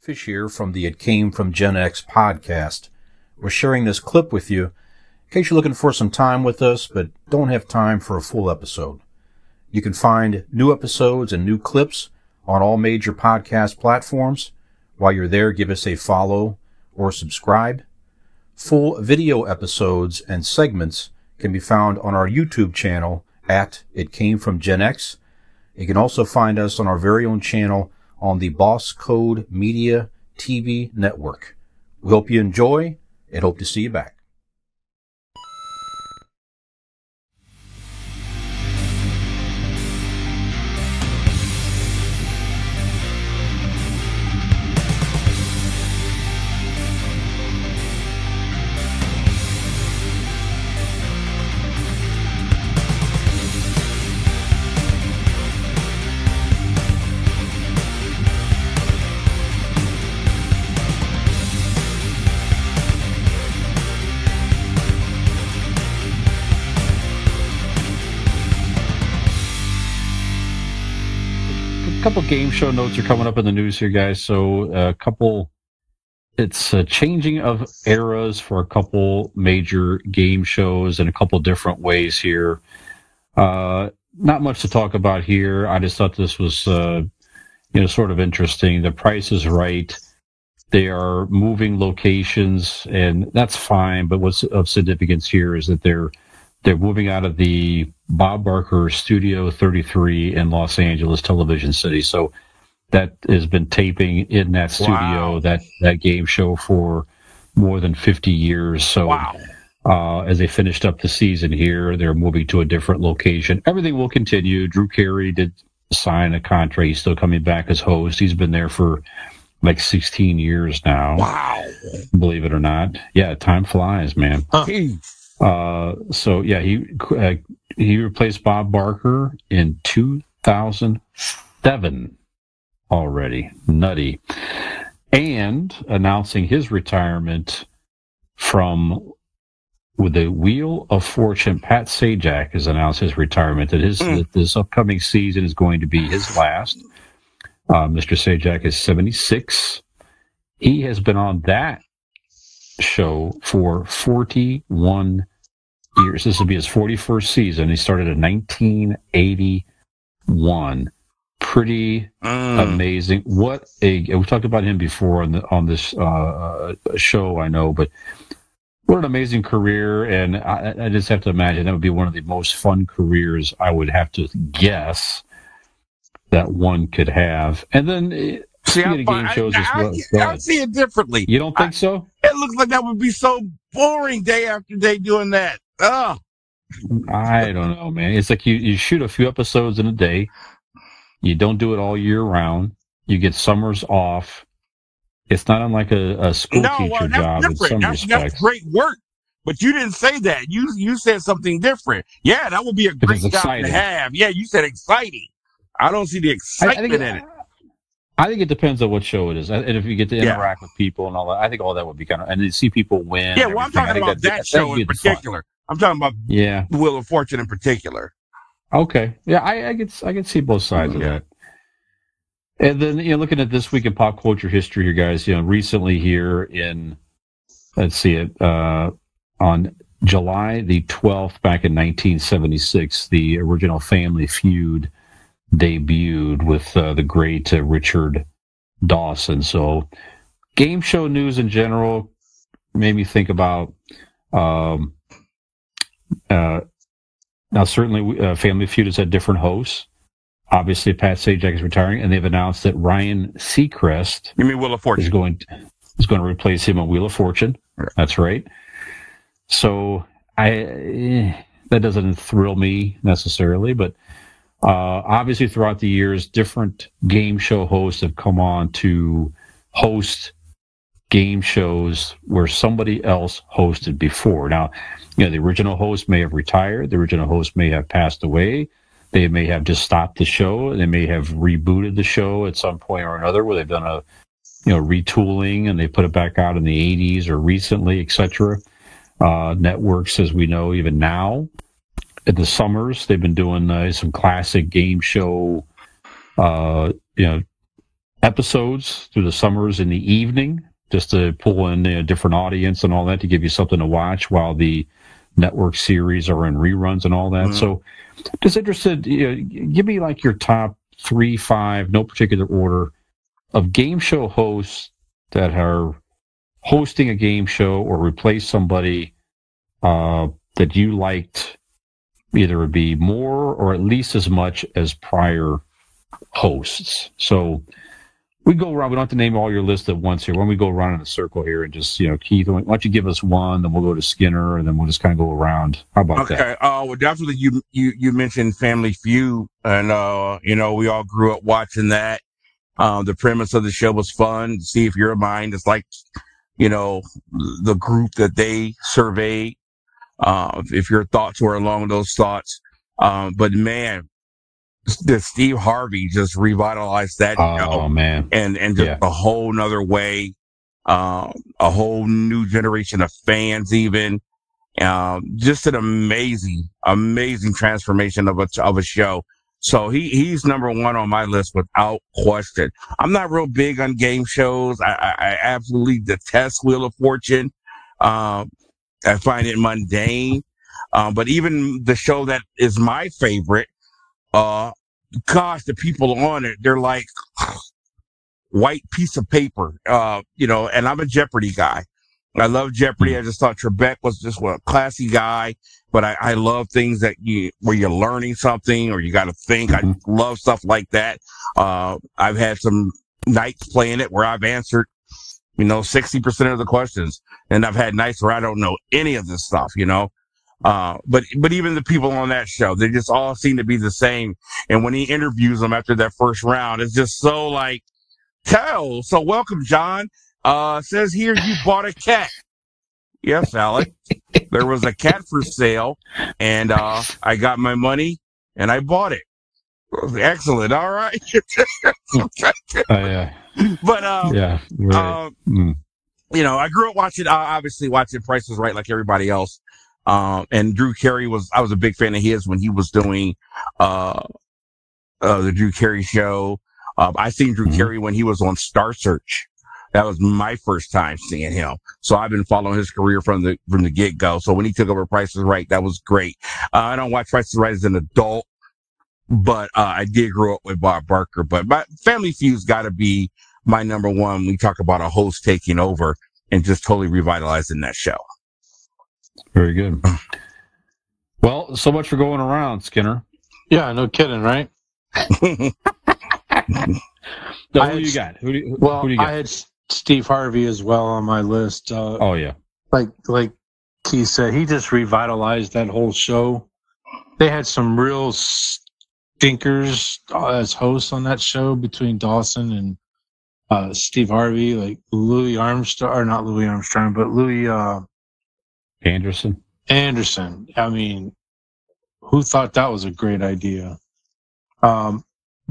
Fish here from the It Came From Gen X podcast. We're sharing this clip with you in case you're looking for some time with us but don't have time for a full episode. You can find new episodes and new clips on all major podcast platforms. While you're there, give us a follow or subscribe. Full video episodes and segments can be found on our YouTube channel at It Came From Gen X. You can also find us on our very own channel on the Boss Code Media TV network. We hope you enjoy and hope to see you back. Couple game show notes are coming up in the news here, guys. So a couple, it's a changing of eras for a couple major game shows in a couple different ways here. Uh, not much to talk about here. I just thought this was, uh, you know, sort of interesting. The price is right. They are moving locations, and that's fine. But what's of significance here is that they're they're moving out of the Bob Barker Studio 33 in Los Angeles, Television City. So that has been taping in that studio, Wow. that, that game show for more than 50 years. So Wow. uh, as they finished up the season here, they're moving to a different location. Everything will continue. Drew Carey did sign a contract. He's still coming back as host. He's been there for like 16 years now, Wow. believe it or not. Yeah, time flies, man. Jeez. Uh, so yeah, he uh, he replaced Bob Barker in 2007 already. Nutty, and announcing his retirement from with the Wheel of Fortune. Pat Sajak has announced his retirement. That his Mm. that this upcoming season is going to be his last. Uh, Mr. Sajak is 76. He has been on that show for 41 years. This will be his 41st season. He started in 1981. Pretty Mm. amazing. What a we talked about him before on the on this uh, show, I know, but what an amazing career! And I, I just have to imagine that would be one of the most fun careers I would have to guess that one could have. And then eh, See, I, game shows I, as I, well. I, I see it differently. You don't think so? It looks like that would be so boring day after day doing that. Oh, I don't know, man. It's like you, you shoot a few episodes in a day. You don't do it all year round. You get summers off. It's not unlike a, a school no, teacher well, job that's in some. That's, respects. that's great work. But you didn't say that. You you said something different. Yeah, that would be a great job to have. Yeah, you said exciting. I don't see the I, I excitement think in it. I think it depends on what show it is, and if you get to Yeah. interact with people and all that. I think all that would be kind of, and you see people win. Yeah, well, I'm talking about that'd- that show in particular. I'm talking about Yeah. Wheel of Fortune in particular. Okay. Yeah, I, I get I can see both sides of that. And then you know, looking at this week in pop culture history here, guys. You know, recently here in let's see it uh, on July the twelfth, back in 1976, the original Family Feud debuted with uh, the great uh, Richard Dawson. So, game show news in general made me think about. Um, uh, now, certainly, uh, Family Feud has had different hosts. Obviously, Pat Sajak is retiring, and they've announced that Ryan Seacrest You mean Wheel of Fortune? is going is going to replace him on Wheel of Fortune. Right. That's right. So I eh, that doesn't thrill me necessarily, but uh, obviously throughout the years, different game show hosts have come on to host game shows where somebody else hosted before. Now, you know, the original host may have retired, the original host may have passed away. They may have just stopped the show. They may have rebooted the show at some point or another where they've done a you know retooling and they put it back out in the 80s or recently, etc. Uh, networks, as we know, even now in the summers, they've been doing uh, some classic game show, uh, you know, episodes through the summers in the evening, just to pull in a different audience and all that to give you something to watch while the network series are in reruns and all that. Mm-hmm. So, just interested, you know, give me like your top three, five, no particular order of game show hosts that are hosting a game show or replace somebody uh, that you liked either be more or at least as much as prior hosts. So we go around. We don't have to name all your list at once here. When we go around in a circle here and just, you know, Keith, why don't you give us one, then we'll go to Skinner, and then we'll just kind of go around. How about okay. that? Okay. Uh, well, definitely you, you, you mentioned Family Feud, and, uh, you know, we all grew up watching that. Um, the premise of the show was fun. See if your mind is like, you know, the group that they surveyed. Uh, if your thoughts were along those thoughts. Um, but man, the Steve Harvey just revitalized that oh, show. man. And, and just yeah. a whole nother way, um, a whole new generation of fans even. Um, just an amazing, amazing transformation of a, of a show. So he, he's number one on my list without question. I'm not real big on game shows. I, I, I absolutely detest Wheel of Fortune. Um, I find it mundane. Um, but even the show that is my favorite, uh, gosh, the people on it, they're like white piece of paper. Uh, you know, and I'm a Jeopardy guy. I love Jeopardy. Hmm. I just thought Trebek was just what, a classy guy, but I, I love things that you, where you're learning something or you got to think. I mm-hmm. love stuff like that. Uh, I've had some nights playing it where I've answered, you know, 60% of the questions and I've had nights where I don't know any of this stuff, you know? Uh, but, but even the people on that show, they just all seem to be the same. And when he interviews them after that first round, it's just so like, tell. So welcome, John. Uh, says here you bought a cat. Yes, Alec. there was a cat for sale and, uh, I got my money and I bought it. Excellent. All right. uh, yeah. But, um, yeah, right. um, mm. you know, I grew up watching, uh, obviously watching Price is Right like everybody else. Um, and Drew Carey was, I was a big fan of his when he was doing, uh, uh, the Drew Carey show. Um, I seen Drew mm-hmm. Carey when he was on Star Search. That was my first time seeing him. So I've been following his career from the, from the get go. So when he took over Price is Right, that was great. Uh, I don't watch Price is Right as an adult, but, uh, I did grow up with Bob Barker, but my Family Feud's gotta be my number one. We talk about a host taking over and just totally revitalizing that show. Very good. Well, so much for going around, Skinner. Yeah, no kidding, right? who do you got? Who do you, well, who do you got? I had Steve Harvey as well on my list. Uh, oh yeah, like like Keith said, he just revitalized that whole show. They had some real stinkers as hosts on that show between Dawson and uh, Steve Harvey, like Louis Armstrong, or not Louis Armstrong, but Louis uh, Anderson. Anderson. I mean, who thought that was a great idea? Um,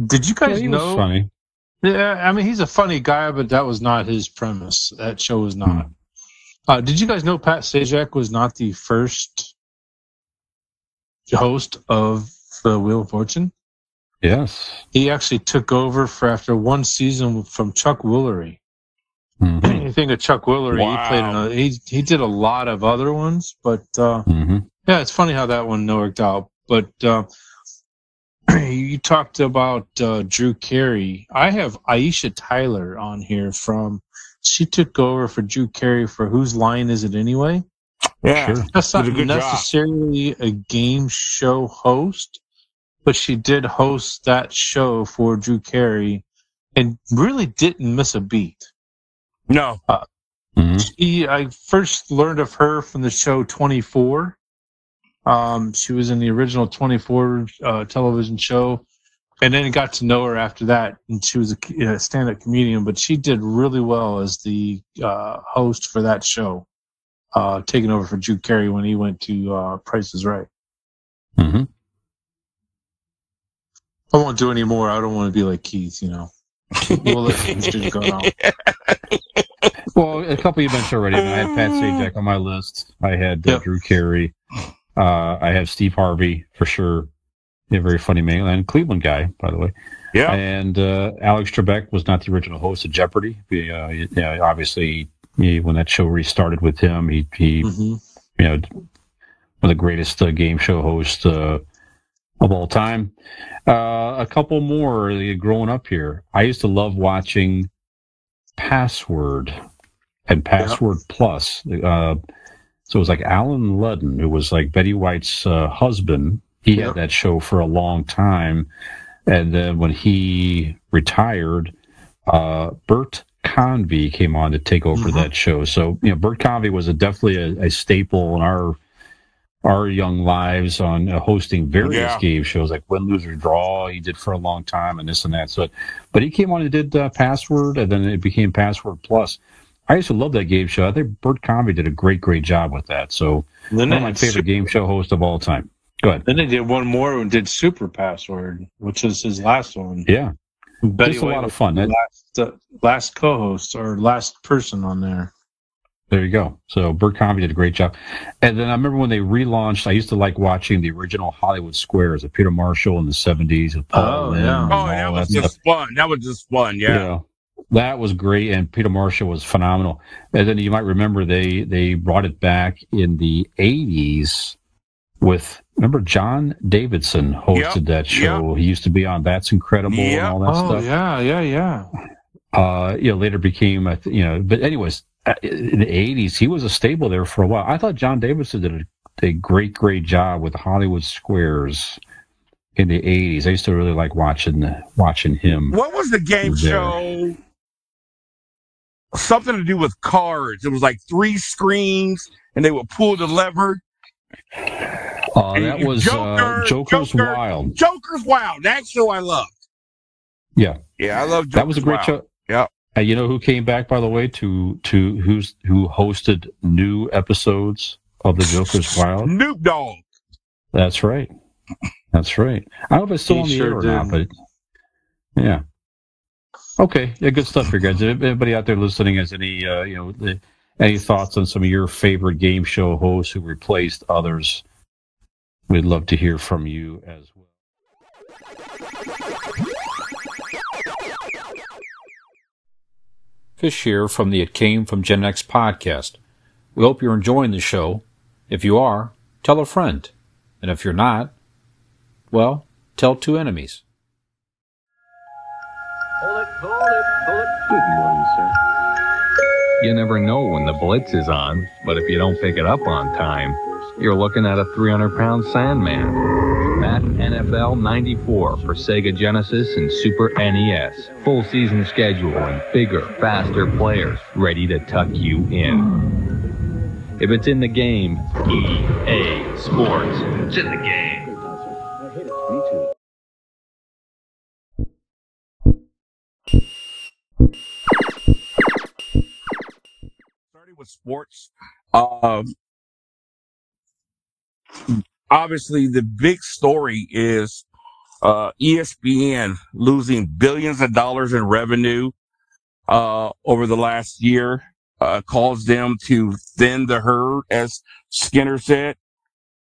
did you guys yeah, know? funny. Yeah, I mean, he's a funny guy, but that was not his premise. That show was not. Hmm. Uh, did you guys know Pat Sajak was not the first host of the Wheel of Fortune? Yes. He actually took over for after one season from Chuck Woolery. Mm-hmm. You think of Chuck Woolery? Wow. He played in a, he he did a lot of other ones, but uh, mm-hmm. yeah, it's funny how that one worked out. But uh, you talked about uh, Drew Carey. I have Aisha Tyler on here from. She took over for Drew Carey for whose line is it anyway? Yeah, sure. that's not necessarily job. a game show host, but she did host that show for Drew Carey, and really didn't miss a beat. No. Uh, mm-hmm. she, I first learned of her from the show 24. Um, she was in the original 24 uh, television show, and then got to know her after that. And she was a, a stand-up comedian, but she did really well as the uh, host for that show, uh, taking over for Drew Carey when he went to uh, Price is Right. Mm-hmm. I won't do any more. I don't want to be like Keith, you know. we'll let things on. Well, a couple you mentioned already. I had Pat Sajak on my list. I had uh, yep. Drew Carey. Uh, I have Steve Harvey for sure. A very funny man and Cleveland guy, by the way. Yeah. And uh, Alex Trebek was not the original host of Jeopardy. Uh, you know, obviously, he, when that show restarted with him, he, he Mm-hmm. you know, one of the greatest uh, game show hosts uh, of all time. Uh, a couple more growing up here. I used to love watching Password and Password Plus. Uh, so it was like Allen Ludden, who was like Betty White's uh, husband. He Yep. had that show for a long time. And then when he retired, uh, Bert Convy came on to take over Mhm. that show. So, you know, Bert Convy was a, definitely a, a staple in our our young lives on uh, hosting various Yeah. game shows like Win, Lose, or Draw. He did for a long time and this and that. So, but he came on and did uh, Password, and then it became Password Plus. I used to love that game show. I think Bert Convy did a great, great job with that. So, one of my favorite game show hosts of all time. Go ahead. then they did one more and did Super Password, which was his last one. Yeah, Betty just a lot of fun. the last, uh, last co-host or last person on there. There you go. So Bert Convy did a great job. And then I remember when they relaunched, I used to like watching the original Hollywood Squares of Peter Marshall in the 70s with Paul Oh, Lynde yeah. and Oh, all that was stuff. just fun. That was just fun. Yeah. yeah. That was great. And Peter Marshall was phenomenal. And then you might remember they, they brought it back in the 80s with, remember John Davidson hosted Yep, that show. He used to be on That's Incredible Yep. and all that Oh stuff. yeah, yeah, yeah. uh, you know, later became, a th- you know, but anyways, in the '80s, he was a stable there for a while. I thought John Davidson did a, a great, great job with Hollywood Squares in the '80s. I used to really like watching watching him. What was the game There. show? Something to do with cards. It was like three screens, and they would pull the lever. Uh, that was Joker, uh, Joker's Joker. Wild. Joker's Wild. That show I loved. Yeah. Yeah, I love Joker's that was a great Wild. show. You know who came back, by the way, to to who's who hosted new episodes of the Joker's Wild? Snoop Dogg. That's right. That's right. I don't know if it's still He on the sure air or not, but did. yeah. Okay, yeah, good stuff here, guys. If anybody out there listening has any, uh, you know, the, any thoughts on some of your favorite game show hosts who replaced others, we'd love to hear from you as well. Fish here from the It Came from Gen X podcast. We hope you're enjoying the show. If you are, tell a friend. And if you're not, well, tell two enemies. Good morning, sir. You never know when the blitz is on, but if you don't pick it up on time, you're looking at a 300 pound Sandman. Madden NFL 94 for Sega Genesis and Super NES. Full season schedule and bigger, faster players ready to tuck you in. If it's in the game, EA Sports. It's in the game. starting with sports. Um, obviously, the big story is uh, ESPN losing billions of dollars in revenue uh, over the last year uh, caused them to thin the herd, as Skinner said.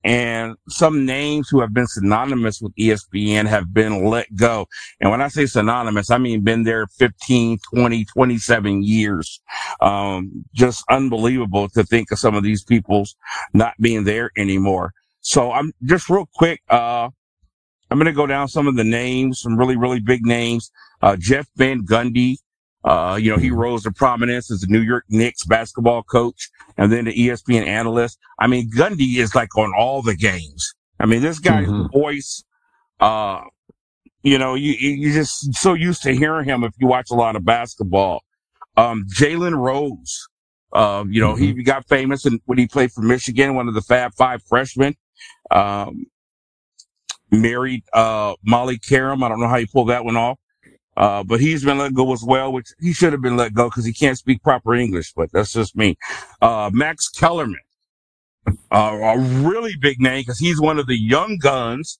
And some names who have been synonymous with ESPN have been let go. And when I say synonymous, I mean been there 15, 20, 27 years. Um, just unbelievable to think of some of these people's not being there anymore. So I'm just real quick. Uh, I'm going to go down some of the names, some really, really big names. Uh, Jeff Van Gundy. Uh, you know, he rose to prominence as the New York Knicks basketball coach and then the ESPN analyst. I mean, Gundy is like on all the games. I mean, this guy's Mhm. voice, uh, you know, you, you- you're just so used to hearing him if you watch a lot of basketball. Um, Jalen Rose, uh, you know, he got famous and when he played for Michigan, one of the Fab Five freshmen. Um, married, uh, Molly Qerim. I don't know how he pulled that one off. Uh, but he's been let go as well, which he should have been let go because he can't speak proper English, but that's just me. Uh, Max Kellerman, uh, a really big name because he's one of the young guns.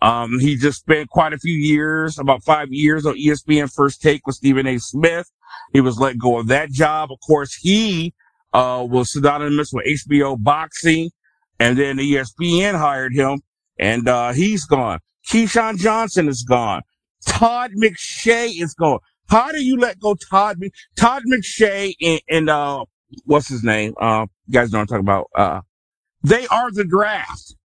Um, he just spent quite a few years, about five years on ESPN First Take with Stephen A. Smith. He was let go of that job. Of course, he, uh, was synonymous with HBO boxing and then ESPN hired him and, uh, he's gone. Keyshawn Johnson is gone. Todd McShay is gone. How do you let go Todd Todd McShay and, and uh what's his name? Uh you guys know what I'm talking about. Uh they are the draft.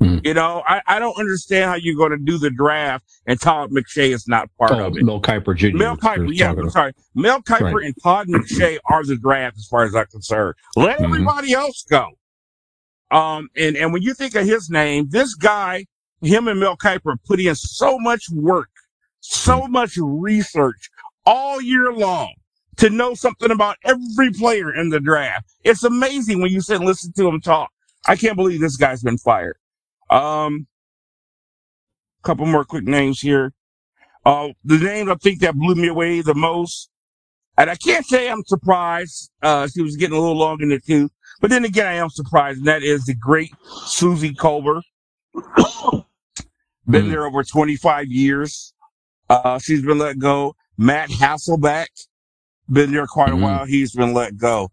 Mhm. You know, I, I don't understand how you're gonna do the draft and Todd McShay is not part Oh, of it. Mel Kiper Jr. Mel Kiper, yeah, I'm sorry. Mel Kiper Right. and Todd McShay are the draft as far as I'm concerned. Let Mhm. everybody else go. Um, and, and when you think of his name, this guy, him and Mel Kiper put in so much work, so much research all year long to know something about every player in the draft. It's amazing when you sit and listen to him talk. I can't believe this guy's been fired. Um, couple more quick names here. Uh, the name I think that blew me away the most, and I can't say I'm surprised. Uh, she was getting a little long in the tooth, but then again, I am surprised, and that is the great Suzy Kolber. been Hmm. there over 25 years. Uh, she's been let go. Matt Hasselbeck, been there quite a Mhm. while. He's been let go.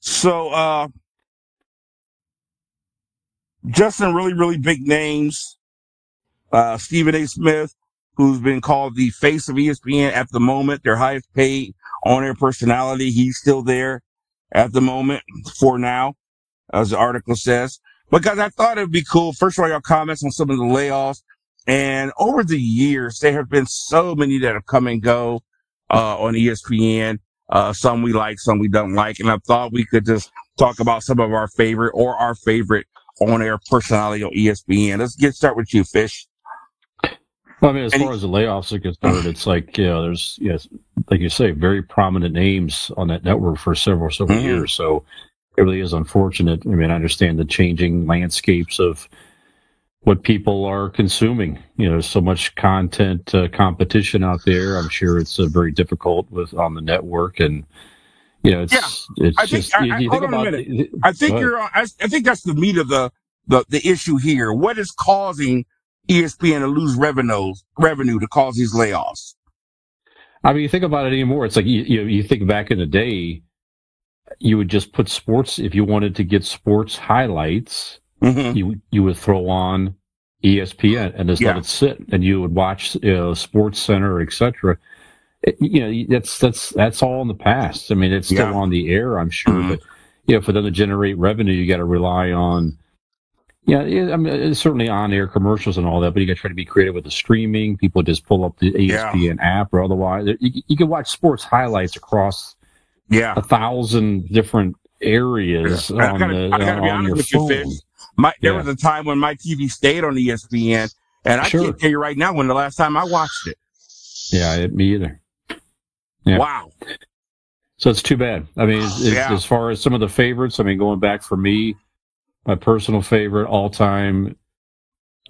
So, uh, just some really, really big names. Uh, Stephen A. Smith, who's been called the face of ESPN at the moment, their highest paid on-air personality. He's still there at the moment for now, as the article says. Because I thought it'd be cool. First of all, your comments on some of the layoffs. And over the years, there have been so many that have come and go, uh, on ESPN. Uh, some we like, some we don't like. And I thought we could just talk about some of our favorite or our favorite on-air personality on ESPN. Let's get start with you, Fish. Well, I mean, as And far as the layoffs are concerned, it's like you know, there's yes, like you say, very prominent names on that network for several several Mhm. years. So it really is unfortunate. I mean, I understand the changing landscapes of what people are consuming. You know, so much content uh, competition out there. I'm sure it's uh, very difficult with on the network, and you know, it's it's I think- just I- you, I- you hold think on a minute. I think you're. I, I think that's the meat of the, the the issue here. What is causing ESPN to lose revenue revenue to cause these layoffs? I mean, you think about it anymore. It's like you, you you think back in the day, you would just put sports if you wanted to get sports highlights. Mm-hmm. You you would throw on ESPN and just Yeah. let it sit, and you would watch you know, Sports Center, etc. You know, that's that's that's all in the past. I mean, it's still Yeah. on the air, I'm sure, Mhm. but you know, for them to generate revenue, you got to rely on. Yeah, I mean, it's certainly on-air commercials and all that, but you got to try to be creative with the streaming. People just pull up the E Yeah. ESPN app or otherwise. You, you can watch sports highlights across Yeah, a thousand different areas Yeah. I on gotta- the I gotta be on honest with you, phone. Fish. my there Yeah. was a time when my TV stayed on ESPN, and I Sure. can't tell you right now when the last time I watched it. Yeah, it, me either. Yeah. Wow. So it's too bad. I mean, it's, it's- as far as some of the favorites, I mean, going back for me, my personal favorite all time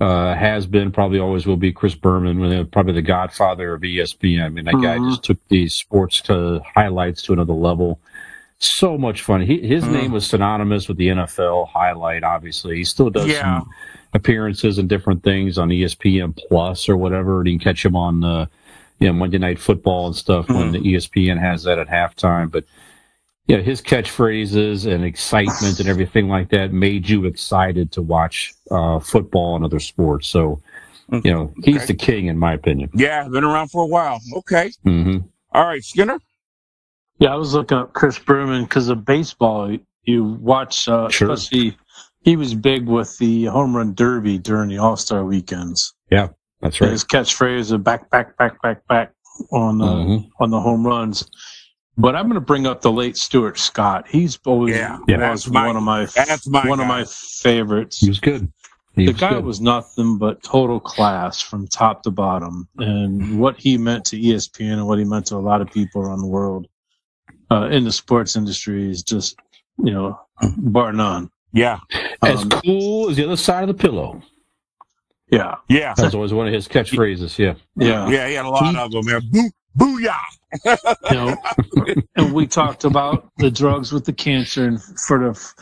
uh, has been, probably always will be Chris Berman, probably the godfather of ESPN. I mean, that guy Mhm. just took these sports to highlights to another level. So much fun. He, his Mhm. name was synonymous with the NFL highlight, obviously. He still does Yeah. some appearances and different things on ESPN Plus or whatever. And you can catch him on uh, you know, Monday Night Football and stuff when the ESPN has that at halftime. But yeah, his catchphrases and excitement and everything like that made you excited to watch uh, football and other sports. So, you know, he's Okay. the king in my opinion. Yeah, been around for a while. Okay. hmm All right, Skinner. Yeah, I was looking up Chris Berman because of baseball. You watch, uh, Sure. especially he was big with the home run derby during the All Star weekends. Yeah, that's right. His catchphrase of back, back, back, back, back on uh, Mhm. on the home runs. But I'm going to bring up the late Stuart Scott. He's always Yeah, Yeah. was my- one of my that's my one of my favorites. He was good. He the was guy good. was nothing but total class from top to bottom, and what he meant to ESPN and what he meant to a lot of people around the world uh, in the sports industry is just, you know, bar none. Yeah. as Um, cool as the other side of the pillow. yeah, Yeah. That was always one of his catchphrases. Yeah. yeah. Yeah, he had a lot of them. Yeah. Boo, booyah. You know, and we talked about the drugs with the cancer, and for the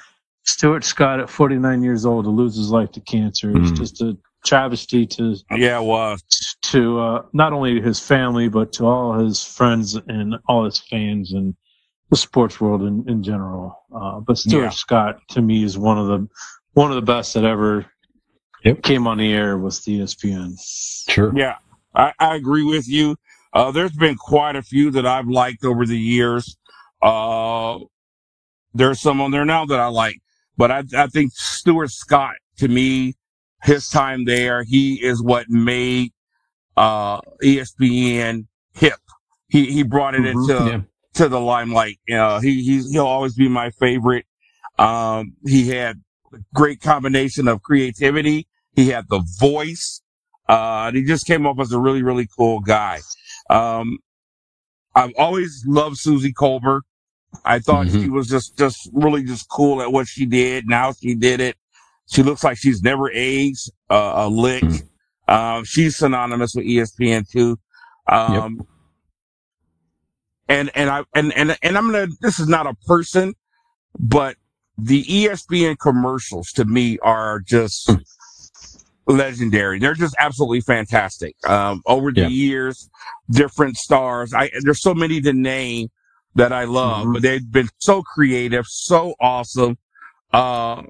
Stuart Scott at 49 years old to lose his life to cancer is Mm. just a travesty to Yeah, it was. to uh, not only his family but to all his friends and all his fans and the sports world in, in general. Uh, but Stuart Yeah. Scott to me is one of the one of the best that ever Yep. came on the air with the ESPN. Sure. Yeah. I, I agree with you. Uh, there's been quite a few that I've liked over the years. Uh, there's some on there now that I like, but I, I think Stuart Scott, to me, his time there, he is what made, uh, ESPN hip. He, he brought it Mhm, into, yeah. to the limelight. Uh, he, he's, he'll always be my favorite. Um, he had a great combination of creativity. He had the voice. Uh, and he just came off as a really, really cool guy. Um, I've always loved Suzy Kolber. I thought Mhm. she was just, just really just cool at what she did. Now she did it. She looks like she's never aged uh, a lick. Mhm. Um, she's synonymous with ESPN too. Um, and, and I, and, and, and I'm going to, this is not a person, but the ESPN commercials to me are just Hmm. Legendary. They're just absolutely fantastic. Um, over the Yeah. years, different stars. I, there's so many to name that I love, Mhm. but they've been so creative, so awesome. Uh,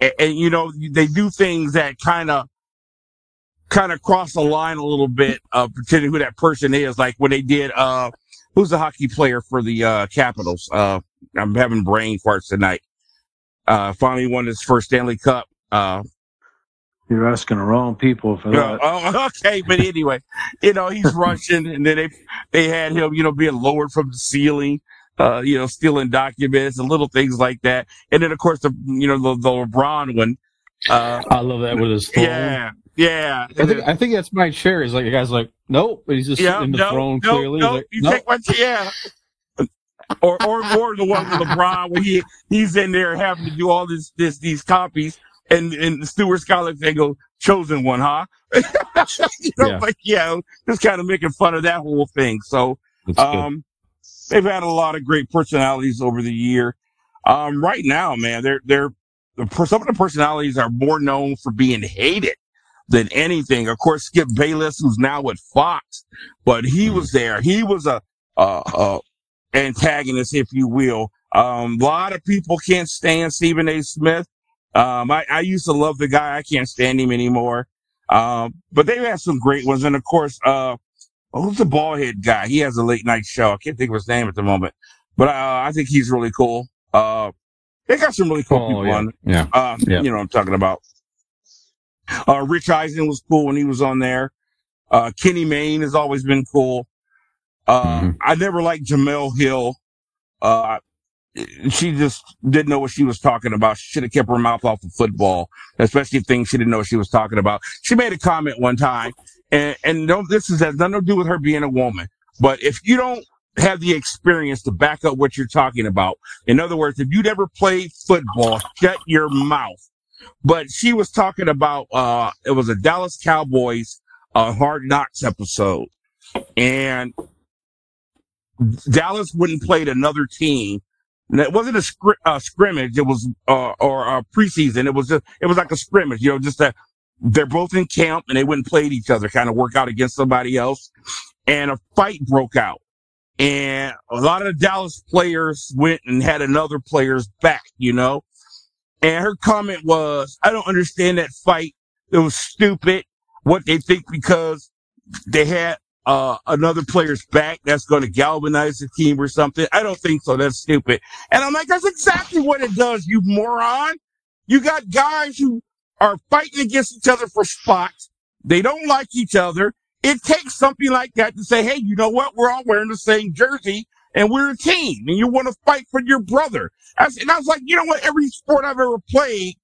and, and, you know, they do things that kind of, kind of cross the line a little bit of pretending who that person is. Like when they did, uh, who's the hockey player for the, uh, Capitals? Uh, I'm having brain farts tonight. Uh, finally won his first Stanley Cup. Uh, You're asking the wrong people for that. oh, okay, but anyway, you know he's Russian, and then they they had him, you know, being lowered from the ceiling, uh, you know, stealing documents and little things like that, and then of course the you know the, the LeBron one, uh, I love that with his throne. yeah, yeah, I think I think that's my share. He's like the guy's like, nope, but he's just yeah, in the no, throne no, clearly. He's no, like, you nope. take my yeah. Or, or, or the one with LeBron where he, he's in there having to do all this, this, these copies and, and Stuart Scott, they go, chosen one, huh? you know, Yeah. like, yeah, just kind of making fun of that whole thing. So, good. um, they've had a lot of great personalities over the year. Um, right now, man, they're, they're, some of the personalities are more known for being hated than anything. Of course, Skip Bayless, who's now with Fox, but he was there. He was a, uh, uh, antagonist, if you will. Um, a lot of people can't stand Stephen A. Smith. Um, I, I used to love the guy. I can't stand him anymore. Um, but they've had some great ones. And of course, uh, who's the bald head guy? He has a late night show. I can't think of his name at the moment, but, uh, I think he's really cool. Uh, they got some really cool Oh, people yeah. on. yeah. Uh, Yeah. you know what I'm talking about. Uh, Rich Eisen was cool when he was on there. Uh, Kenny Mayne has always been cool. Uh, Mhm. I never liked Jemele Hill. Uh, she just didn't know what she was talking about. She should have kept her mouth off of football, especially things she didn't know she was talking about. She made a comment one time, and, and this is, has nothing to do with her being a woman. But if you don't have the experience to back up what you're talking about, in other words, if you never played football, shut your mouth. But she was talking about, uh, it was a Dallas Cowboys, uh, hard knocks episode. And Dallas wouldn't play another team. It wasn't a scr- uh, scrimmage. It was, uh, or a preseason. It was just, it was like a scrimmage, you know, just that they're both in camp and they wouldn't play each other, kind of work out against somebody else. And a fight broke out. And a lot of the Dallas players went and had another player's back, you know? And her comment was, I don't understand that fight. It was stupid. What they think because they had uh, another player's back that's going to galvanize the team or something. I don't think so. That's stupid. And I'm like, that's exactly what it does, you moron. You got guys who are fighting against each other for spots. They don't like each other. It takes something like that to say, hey, you know what? We're all wearing the same jersey and we're a team and you want to fight for your brother. And I was like, you know what? Every sport I've ever played,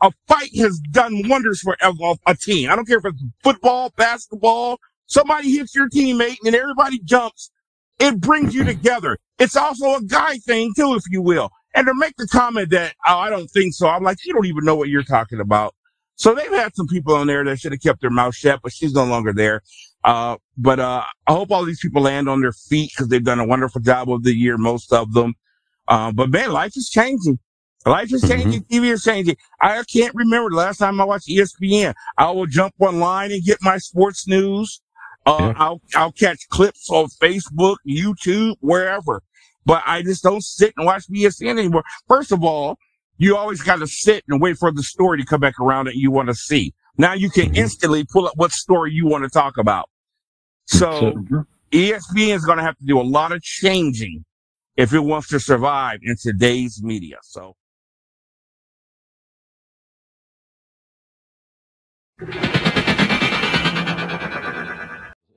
a fight has done wonders for a team. I don't care if it's football, basketball, somebody hits your teammate and everybody jumps. It brings you together. It's also a guy thing too, if you will. And to make the comment that, oh, I don't think so. I'm like, you don't even know what you're talking about. So they've had some people on there that should have kept their mouth shut, but she's no longer there. Uh, but, uh, I hope all these people land on their feet because they've done a wonderful job of the year, most of them. Uh, but man, life is changing. Life is changing. TV is changing. I can't remember the last time I watched ESPN. I will jump online and get my sports news. Uh, Yeah. I'll, I'll catch clips on Facebook, YouTube, wherever. But I just don't sit and watch ESPN anymore. First of all, you always got to sit and wait for the story to come back around that you want to see. Now you can instantly pull up what story you want to talk about. So ESPN is going to have to do a lot of changing if it wants to survive in today's media. So.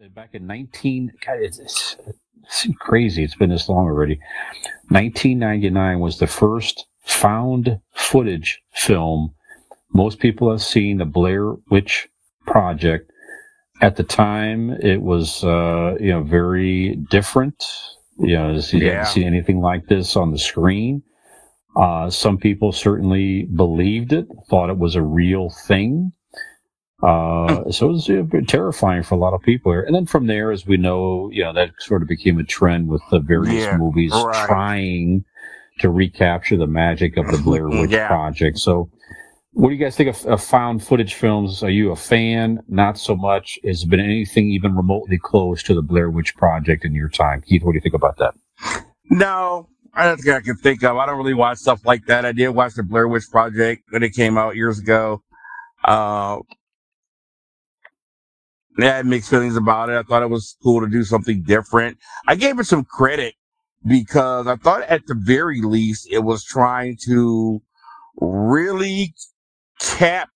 Back in 19, God, it's, it's, it's crazy. It's been this long already. 1999 was the first found footage film most people have seen, the Blair Witch Project. At the time, it was, uh, you know, very different. You know, you Yeah. hadn't see anything like this on the screen. Uh, some people certainly believed it, thought it was a real thing. Uh, so it was a bit terrifying for a lot of people. here. And then from there, as we know, you know, that sort of became a trend with the various Yeah, movies right. trying to recapture the magic of the Blair Witch Yeah. Project. So, what do you guys think of, of found footage films? Are you a fan? Not so much. Has been anything even remotely close to the Blair Witch Project in your time? Keith, what do you think about that? No, I don't think I can think of. I don't really watch stuff like that. I did watch the Blair Witch Project when it came out years ago. Uh, I had mixed feelings about it. I thought it was cool to do something different. I gave it some credit because I thought at the very least it was trying to really cap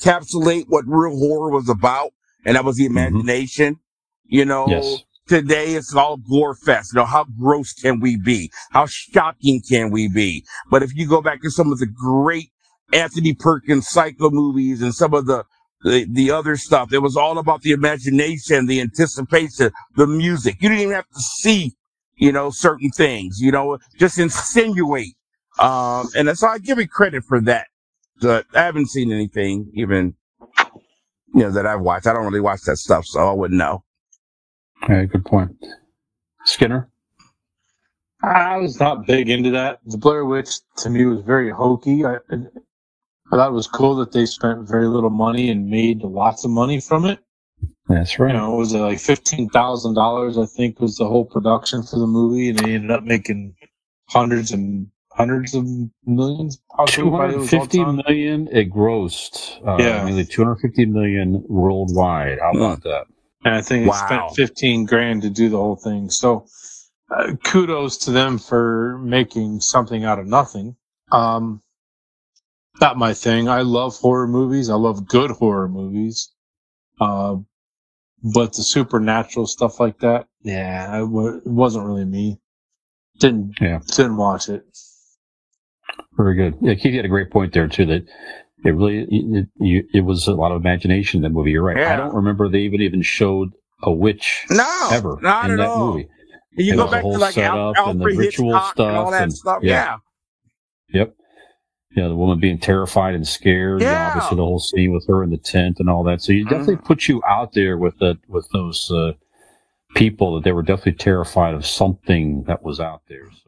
capsulate what real horror was about, and that was the mm-hmm. imagination. You know, Yes. today it's all gore fest. You know, how gross can we be? How shocking can we be? But if you go back to some of the great Anthony Perkins psycho movies and some of the, the, the other stuff, it was all about the imagination, the anticipation, the music. You didn't even have to see, you know, certain things, you know, just insinuate. Um, and so I give it credit for that. But I haven't seen anything even, you know, that I've watched. I don't really watch that stuff, so I wouldn't know. Yeah, good point. Skinner? I was not big into that. The Blair Witch to me was very hokey. I, I thought it was cool that they spent very little money and made lots of money from it. That's right. You know, was it like fifteen thousand dollars? I think was the whole production for the movie, and they ended up making hundreds and hundreds of millions. Possibly by those all 250 time. million it grossed. Uh, Yeah. Nearly 250 million worldwide. How about that? And I think they Wow. spent 15 grand to do the whole thing. So uh, kudos to them for making something out of nothing. Um, not my thing. I love horror movies. I love good horror movies. Uh, but the supernatural stuff like that, yeah, I w- it wasn't really me. Didn't, Yeah. didn't watch it. Very good. Yeah, Keith had a great point there, too, that it really, it, it, it was a lot of imagination in that movie. You're right. I don't remember they even, even showed a witch No, ever not in at that all. movie. You It go back to like Al- setup and the Alfred ritual Hitchcock and all stuff that and- stuff. yeah. Yeah. Yep. You know, the woman being terrified and scared. Yeah. obviously, the whole scene with her in the tent and all that. So you Mm-hmm. definitely put you out there with the with those uh, people that they were definitely terrified of something that was out there. So.